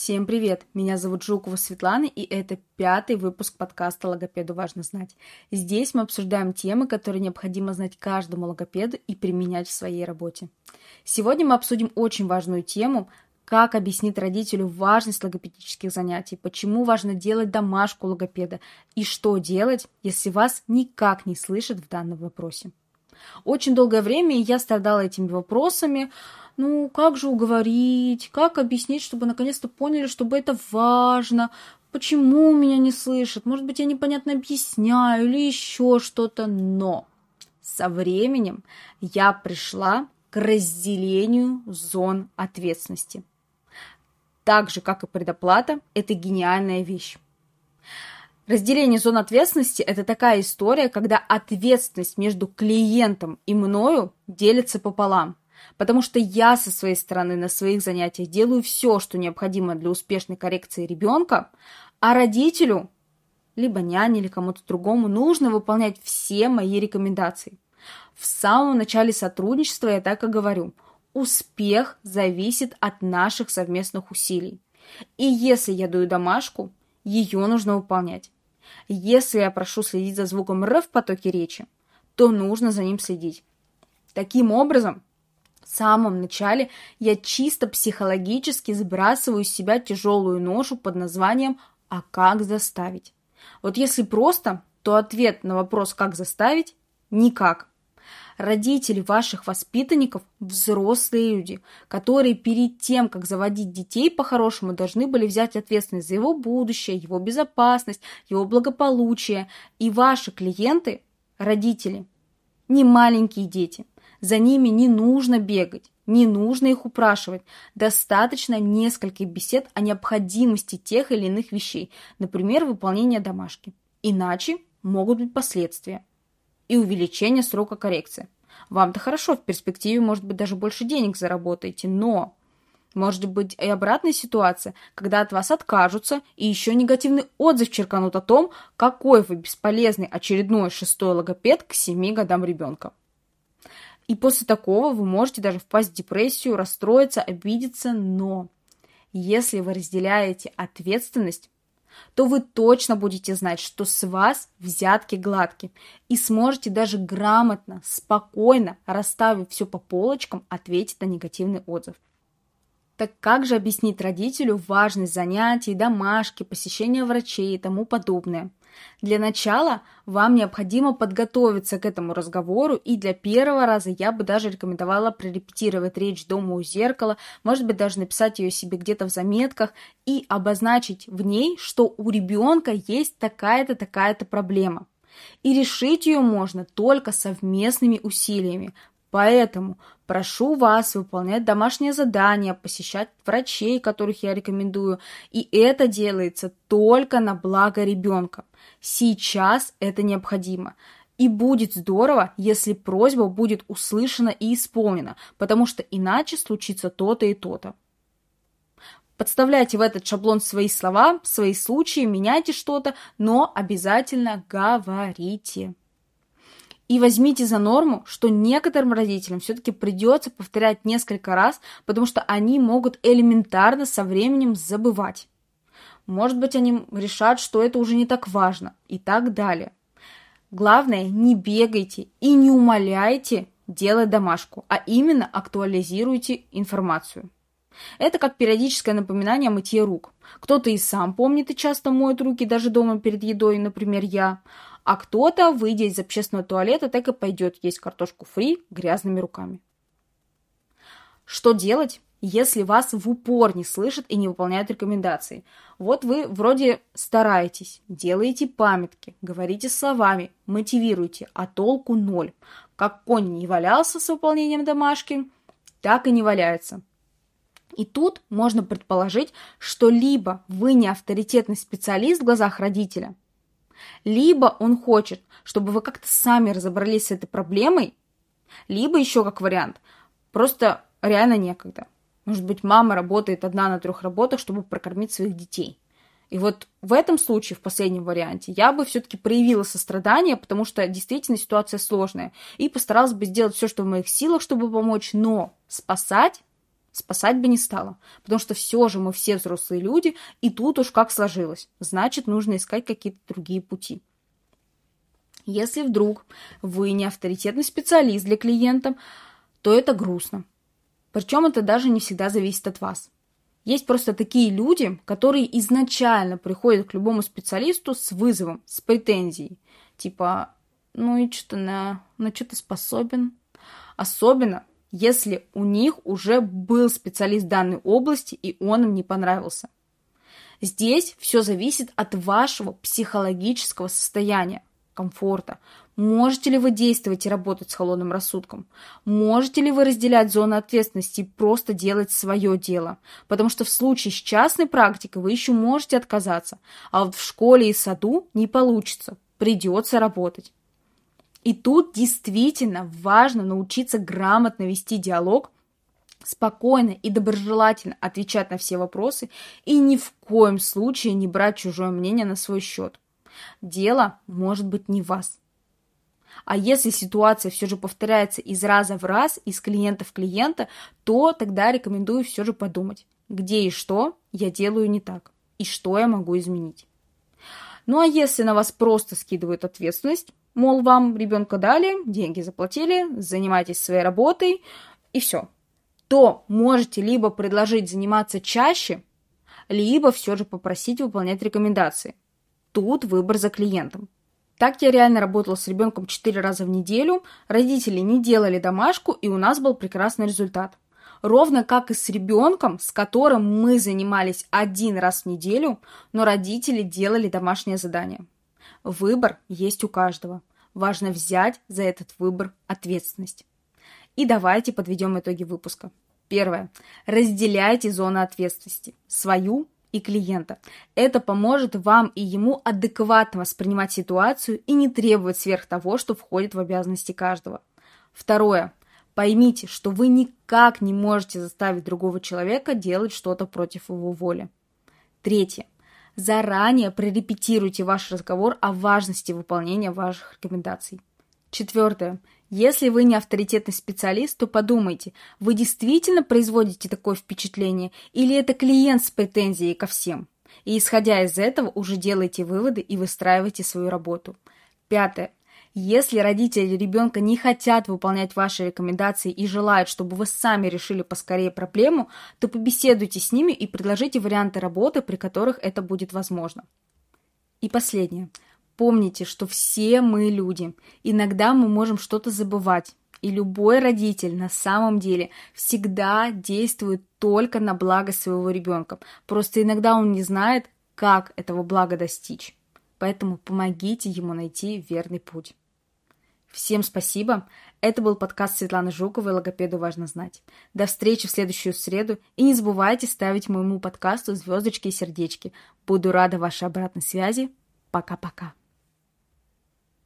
Всем привет! Меня зовут Жукова Светлана, и это пятый выпуск подкаста «Логопеду важно знать». Здесь мы обсуждаем темы, которые необходимо знать каждому логопеду и применять в своей работе. Сегодня мы обсудим очень важную тему как объяснить родителю важность логопедических занятий, почему важно делать домашку логопеда и что делать, если вас никак не слышат в данном вопросе. Очень долгое время я страдала этими вопросами, ну, как же уговорить, как объяснить, чтобы наконец-то поняли, чтобы это важно, почему меня не слышат, может быть, я непонятно объясняю или еще что-то, но со временем я пришла к разделению зон ответственности. Так же, как и предоплата, это гениальная вещь. Разделение зон ответственности – это такая история, когда ответственность между клиентом и мною делится пополам – потому что я со своей стороны на своих занятиях делаю все, что необходимо для успешной коррекции ребенка, а родителю, либо няне, или кому-то другому, нужно выполнять все мои рекомендации. В самом начале сотрудничества я так и говорю, успех зависит от наших совместных усилий. И если я даю домашку, ее нужно выполнять. Если я прошу следить за звуком «р» в потоке речи, то нужно за ним следить. Таким образом, в самом начале я чисто психологически сбрасываю с себя тяжелую ношу под названием «А как заставить?». Вот если просто, то ответ на вопрос «Как заставить?» – никак. Родители ваших воспитанников – взрослые люди, которые перед тем, как заводить детей по-хорошему, должны были взять ответственность за его будущее, его безопасность, его благополучие. И ваши клиенты – родители, не маленькие дети – за ними не нужно бегать, не нужно их упрашивать. Достаточно нескольких бесед о необходимости тех или иных вещей, например, выполнения домашки. Иначе могут быть последствия. И увеличение срока коррекции. Вам-то хорошо, в перспективе, может быть, даже больше денег заработаете, но может быть и обратная ситуация, когда от вас откажутся и еще негативный отзыв черканут о том, какой вы бесполезный очередной шестой логопед к 7 годам ребенка. И после такого вы можете даже впасть в депрессию, расстроиться, обидеться, но если вы разделяете ответственность, то вы точно будете знать, что с вас взятки гладкие, и сможете даже грамотно, спокойно, расставив все по полочкам, ответить на негативный отзыв. Так как же объяснить родителю важность занятий, домашки, посещения врачей и тому подобное? Для начала вам необходимо подготовиться к этому разговору, и для первого раза я бы даже рекомендовала прорепетировать речь дома у зеркала, может быть, даже написать ее себе где-то в заметках и обозначить в ней, что у ребенка есть такая-то, такая-то проблема. И решить ее можно только совместными усилиями, Поэтому прошу вас выполнять домашние задания, посещать врачей, которых я рекомендую, и это делается только на благо ребенка. Сейчас это необходимо. И будет здорово, если просьба будет услышана и исполнена, потому что иначе случится то-то и то-то. Подставляйте в этот шаблон свои слова, свои случаи, меняйте что-то, но обязательно говорите. И возьмите за норму, что некоторым родителям все-таки придется повторять несколько раз, потому что они могут элементарно со временем забывать. Может быть, они решат, что это уже не так важно и так далее. Главное, не бегайте и не умоляйте делать домашку, а именно актуализируйте информацию. Это как периодическое напоминание о мытье рук. Кто-то и сам помнит и часто моет руки даже дома перед едой, например, я а кто-то, выйдя из общественного туалета, так и пойдет есть картошку фри грязными руками. Что делать, если вас в упор не слышат и не выполняют рекомендации? Вот вы вроде стараетесь, делаете памятки, говорите словами, мотивируете, а толку ноль. Как конь не валялся с выполнением домашки, так и не валяется. И тут можно предположить, что либо вы не авторитетный специалист в глазах родителя – либо он хочет, чтобы вы как-то сами разобрались с этой проблемой, либо еще как вариант, просто реально некогда. Может быть, мама работает одна на трех работах, чтобы прокормить своих детей. И вот в этом случае, в последнем варианте, я бы все-таки проявила сострадание, потому что действительно ситуация сложная, и постаралась бы сделать все, что в моих силах, чтобы помочь, но спасать Спасать бы не стала, потому что все же мы все взрослые люди, и тут уж как сложилось. Значит, нужно искать какие-то другие пути. Если вдруг вы не авторитетный специалист для клиента, то это грустно. Причем это даже не всегда зависит от вас. Есть просто такие люди, которые изначально приходят к любому специалисту с вызовом, с претензией. Типа, ну и что-то на, на что то способен. Особенно, если у них уже был специалист данной области, и он им не понравился. Здесь все зависит от вашего психологического состояния, комфорта. Можете ли вы действовать и работать с холодным рассудком? Можете ли вы разделять зоны ответственности и просто делать свое дело? Потому что в случае с частной практикой вы еще можете отказаться, а вот в школе и саду не получится, придется работать. И тут действительно важно научиться грамотно вести диалог, спокойно и доброжелательно отвечать на все вопросы и ни в коем случае не брать чужое мнение на свой счет. Дело может быть не вас. А если ситуация все же повторяется из раза в раз, из клиента в клиента, то тогда рекомендую все же подумать, где и что я делаю не так, и что я могу изменить. Ну а если на вас просто скидывают ответственность, мол, вам ребенка дали, деньги заплатили, занимайтесь своей работой, и все, то можете либо предложить заниматься чаще, либо все же попросить выполнять рекомендации. Тут выбор за клиентом. Так я реально работала с ребенком 4 раза в неделю, родители не делали домашку, и у нас был прекрасный результат. Ровно как и с ребенком, с которым мы занимались один раз в неделю, но родители делали домашнее задание. Выбор есть у каждого. Важно взять за этот выбор ответственность. И давайте подведем итоги выпуска. Первое. Разделяйте зоны ответственности. Свою и клиента. Это поможет вам и ему адекватно воспринимать ситуацию и не требовать сверх того, что входит в обязанности каждого. Второе. Поймите, что вы никак не можете заставить другого человека делать что-то против его воли. Третье. Заранее прорепетируйте ваш разговор о важности выполнения ваших рекомендаций. Четвертое. Если вы не авторитетный специалист, то подумайте, вы действительно производите такое впечатление или это клиент с претензией ко всем? И исходя из этого уже делайте выводы и выстраивайте свою работу. Пятое. Если родители ребенка не хотят выполнять ваши рекомендации и желают, чтобы вы сами решили поскорее проблему, то побеседуйте с ними и предложите варианты работы, при которых это будет возможно. И последнее. Помните, что все мы люди. Иногда мы можем что-то забывать. И любой родитель на самом деле всегда действует только на благо своего ребенка. Просто иногда он не знает, как этого блага достичь. Поэтому помогите ему найти верный путь. Всем спасибо. Это был подкаст Светланы Жуковой «Логопеду важно знать». До встречи в следующую среду. И не забывайте ставить моему подкасту звездочки и сердечки. Буду рада вашей обратной связи. Пока-пока.